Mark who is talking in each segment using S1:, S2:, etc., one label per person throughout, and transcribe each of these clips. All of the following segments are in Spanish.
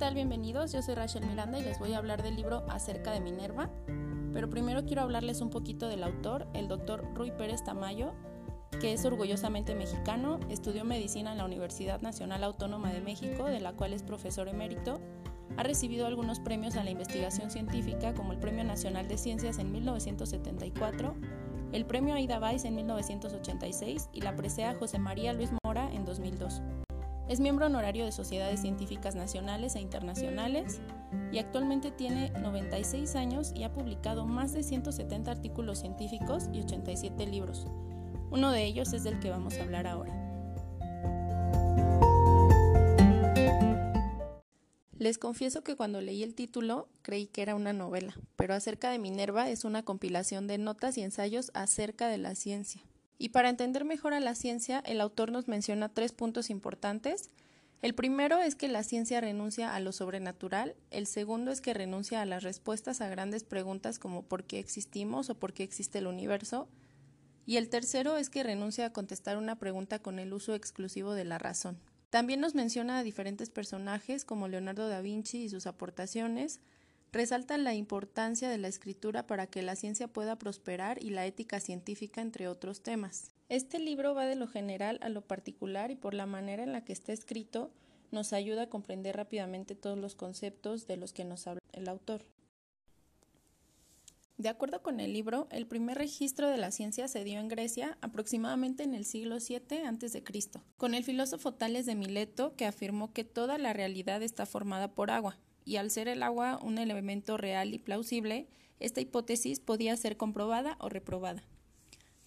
S1: tal? Bienvenidos. Yo soy Rachel Miranda y les voy a hablar del libro Acerca de Minerva. Pero primero quiero hablarles un poquito del autor, el doctor Rui Pérez Tamayo, que es orgullosamente mexicano, estudió medicina en la Universidad Nacional Autónoma de México, de la cual es profesor emérito. Ha recibido algunos premios a la investigación científica, como el Premio Nacional de Ciencias en 1974, el Premio Aida Weiss en 1986 y la presea José María Luis Mora en 2002. Es miembro honorario de sociedades científicas nacionales e internacionales y actualmente tiene 96 años y ha publicado más de 170 artículos científicos y 87 libros. Uno de ellos es del que vamos a hablar ahora. Les confieso que cuando leí el título creí que era una novela, pero acerca de Minerva es una compilación de notas y ensayos acerca de la ciencia. Y para entender mejor a la ciencia, el autor nos menciona tres puntos importantes. El primero es que la ciencia renuncia a lo sobrenatural, el segundo es que renuncia a las respuestas a grandes preguntas como por qué existimos o por qué existe el universo, y el tercero es que renuncia a contestar una pregunta con el uso exclusivo de la razón. También nos menciona a diferentes personajes como Leonardo da Vinci y sus aportaciones, Resalta la importancia de la escritura para que la ciencia pueda prosperar y la ética científica, entre otros temas. Este libro va de lo general a lo particular y por la manera en la que está escrito nos ayuda a comprender rápidamente todos los conceptos de los que nos habla el autor. De acuerdo con el libro, el primer registro de la ciencia se dio en Grecia aproximadamente en el siglo VII a.C., con el filósofo Tales de Mileto que afirmó que toda la realidad está formada por agua, y al ser el agua un elemento real y plausible, esta hipótesis podía ser comprobada o reprobada.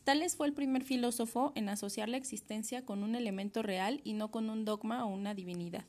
S1: Tales fue el primer filósofo en asociar la existencia con un elemento real y no con un dogma o una divinidad.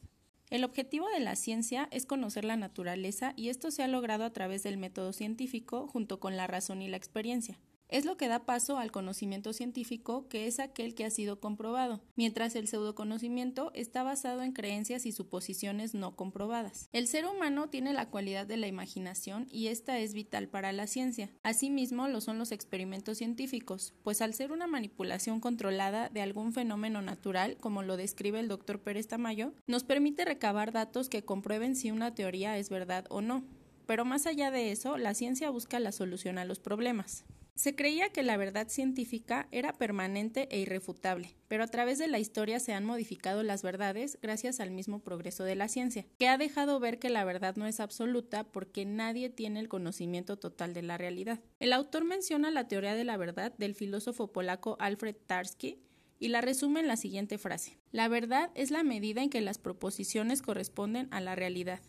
S1: El objetivo de la ciencia es conocer la naturaleza y esto se ha logrado a través del método científico junto con la razón y la experiencia. Es lo que da paso al conocimiento científico, que es aquel que ha sido comprobado, mientras el pseudoconocimiento está basado en creencias y suposiciones no comprobadas. El ser humano tiene la cualidad de la imaginación y esta es vital para la ciencia. Asimismo lo son los experimentos científicos, pues al ser una manipulación controlada de algún fenómeno natural, como lo describe el doctor Pérez Tamayo, nos permite recabar datos que comprueben si una teoría es verdad o no. Pero más allá de eso, la ciencia busca la solución a los problemas. Se creía que la verdad científica era permanente e irrefutable, pero a través de la historia se han modificado las verdades gracias al mismo progreso de la ciencia, que ha dejado ver que la verdad no es absoluta porque nadie tiene el conocimiento total de la realidad. El autor menciona la teoría de la verdad del filósofo polaco Alfred Tarski, y la resume en la siguiente frase. La verdad es la medida en que las proposiciones corresponden a la realidad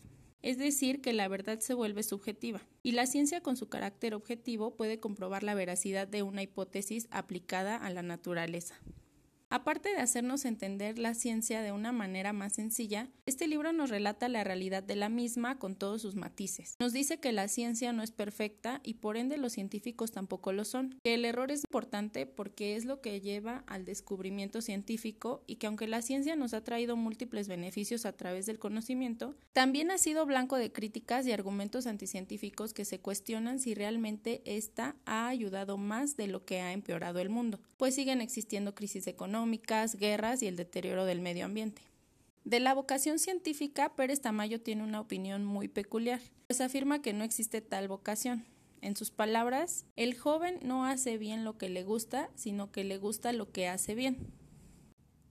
S1: es decir, que la verdad se vuelve subjetiva, y la ciencia con su carácter objetivo puede comprobar la veracidad de una hipótesis aplicada a la naturaleza. Aparte de hacernos entender la ciencia de una manera más sencilla, este libro nos relata la realidad de la misma con todos sus matices. Nos dice que la ciencia no es perfecta y por ende los científicos tampoco lo son, que el error es importante porque es lo que lleva al descubrimiento científico y que aunque la ciencia nos ha traído múltiples beneficios a través del conocimiento, también ha sido blanco de críticas y argumentos anticientíficos que se cuestionan si realmente esta ha ayudado más de lo que ha empeorado el mundo, pues siguen existiendo crisis económicas económicas, guerras y el deterioro del medio ambiente. De la vocación científica, Pérez Tamayo tiene una opinión muy peculiar, pues afirma que no existe tal vocación. En sus palabras, el joven no hace bien lo que le gusta, sino que le gusta lo que hace bien.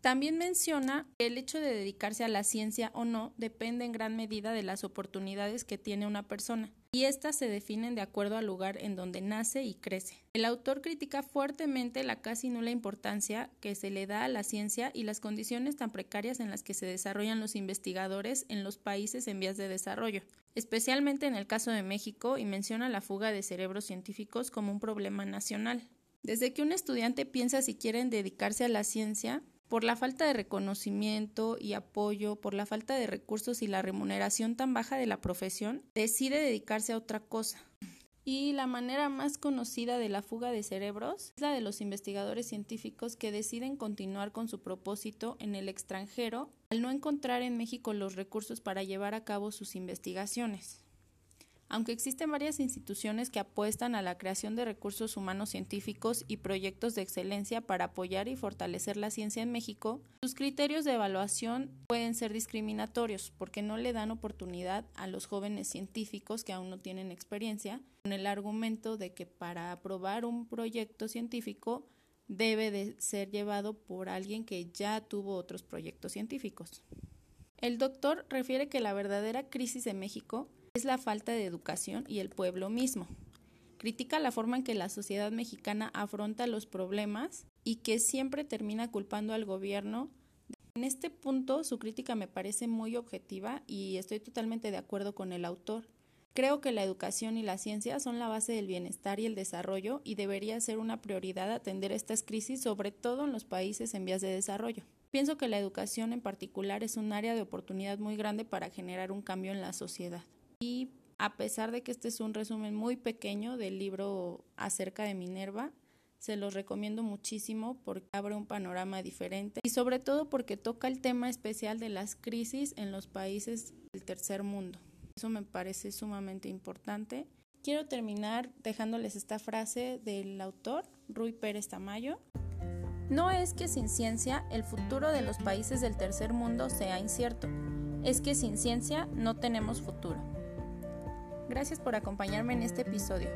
S1: También menciona que el hecho de dedicarse a la ciencia o no depende en gran medida de las oportunidades que tiene una persona, y éstas se definen de acuerdo al lugar en donde nace y crece. El autor critica fuertemente la casi nula importancia que se le da a la ciencia y las condiciones tan precarias en las que se desarrollan los investigadores en los países en vías de desarrollo, especialmente en el caso de México, y menciona la fuga de cerebros científicos como un problema nacional. Desde que un estudiante piensa si quieren dedicarse a la ciencia, por la falta de reconocimiento y apoyo, por la falta de recursos y la remuneración tan baja de la profesión, decide dedicarse a otra cosa. Y la manera más conocida de la fuga de cerebros es la de los investigadores científicos que deciden continuar con su propósito en el extranjero al no encontrar en México los recursos para llevar a cabo sus investigaciones. Aunque existen varias instituciones que apuestan a la creación de recursos humanos científicos y proyectos de excelencia para apoyar y fortalecer la ciencia en México, sus criterios de evaluación pueden ser discriminatorios porque no le dan oportunidad a los jóvenes científicos que aún no tienen experiencia con el argumento de que para aprobar un proyecto científico debe de ser llevado por alguien que ya tuvo otros proyectos científicos. El doctor refiere que la verdadera crisis de México es la falta de educación y el pueblo mismo. Critica la forma en que la sociedad mexicana afronta los problemas y que siempre termina culpando al gobierno. En este punto su crítica me parece muy objetiva y estoy totalmente de acuerdo con el autor. Creo que la educación y la ciencia son la base del bienestar y el desarrollo y debería ser una prioridad atender estas crisis, sobre todo en los países en vías de desarrollo. Pienso que la educación en particular es un área de oportunidad muy grande para generar un cambio en la sociedad. Y a pesar de que este es un resumen muy pequeño del libro acerca de Minerva, se los recomiendo muchísimo porque abre un panorama diferente y sobre todo porque toca el tema especial de las crisis en los países del tercer mundo. Eso me parece sumamente importante. Quiero terminar dejándoles esta frase del autor, Rui Pérez Tamayo. No es que sin ciencia el futuro de los países del tercer mundo sea incierto, es que sin ciencia no tenemos futuro. Gracias por acompañarme en este episodio.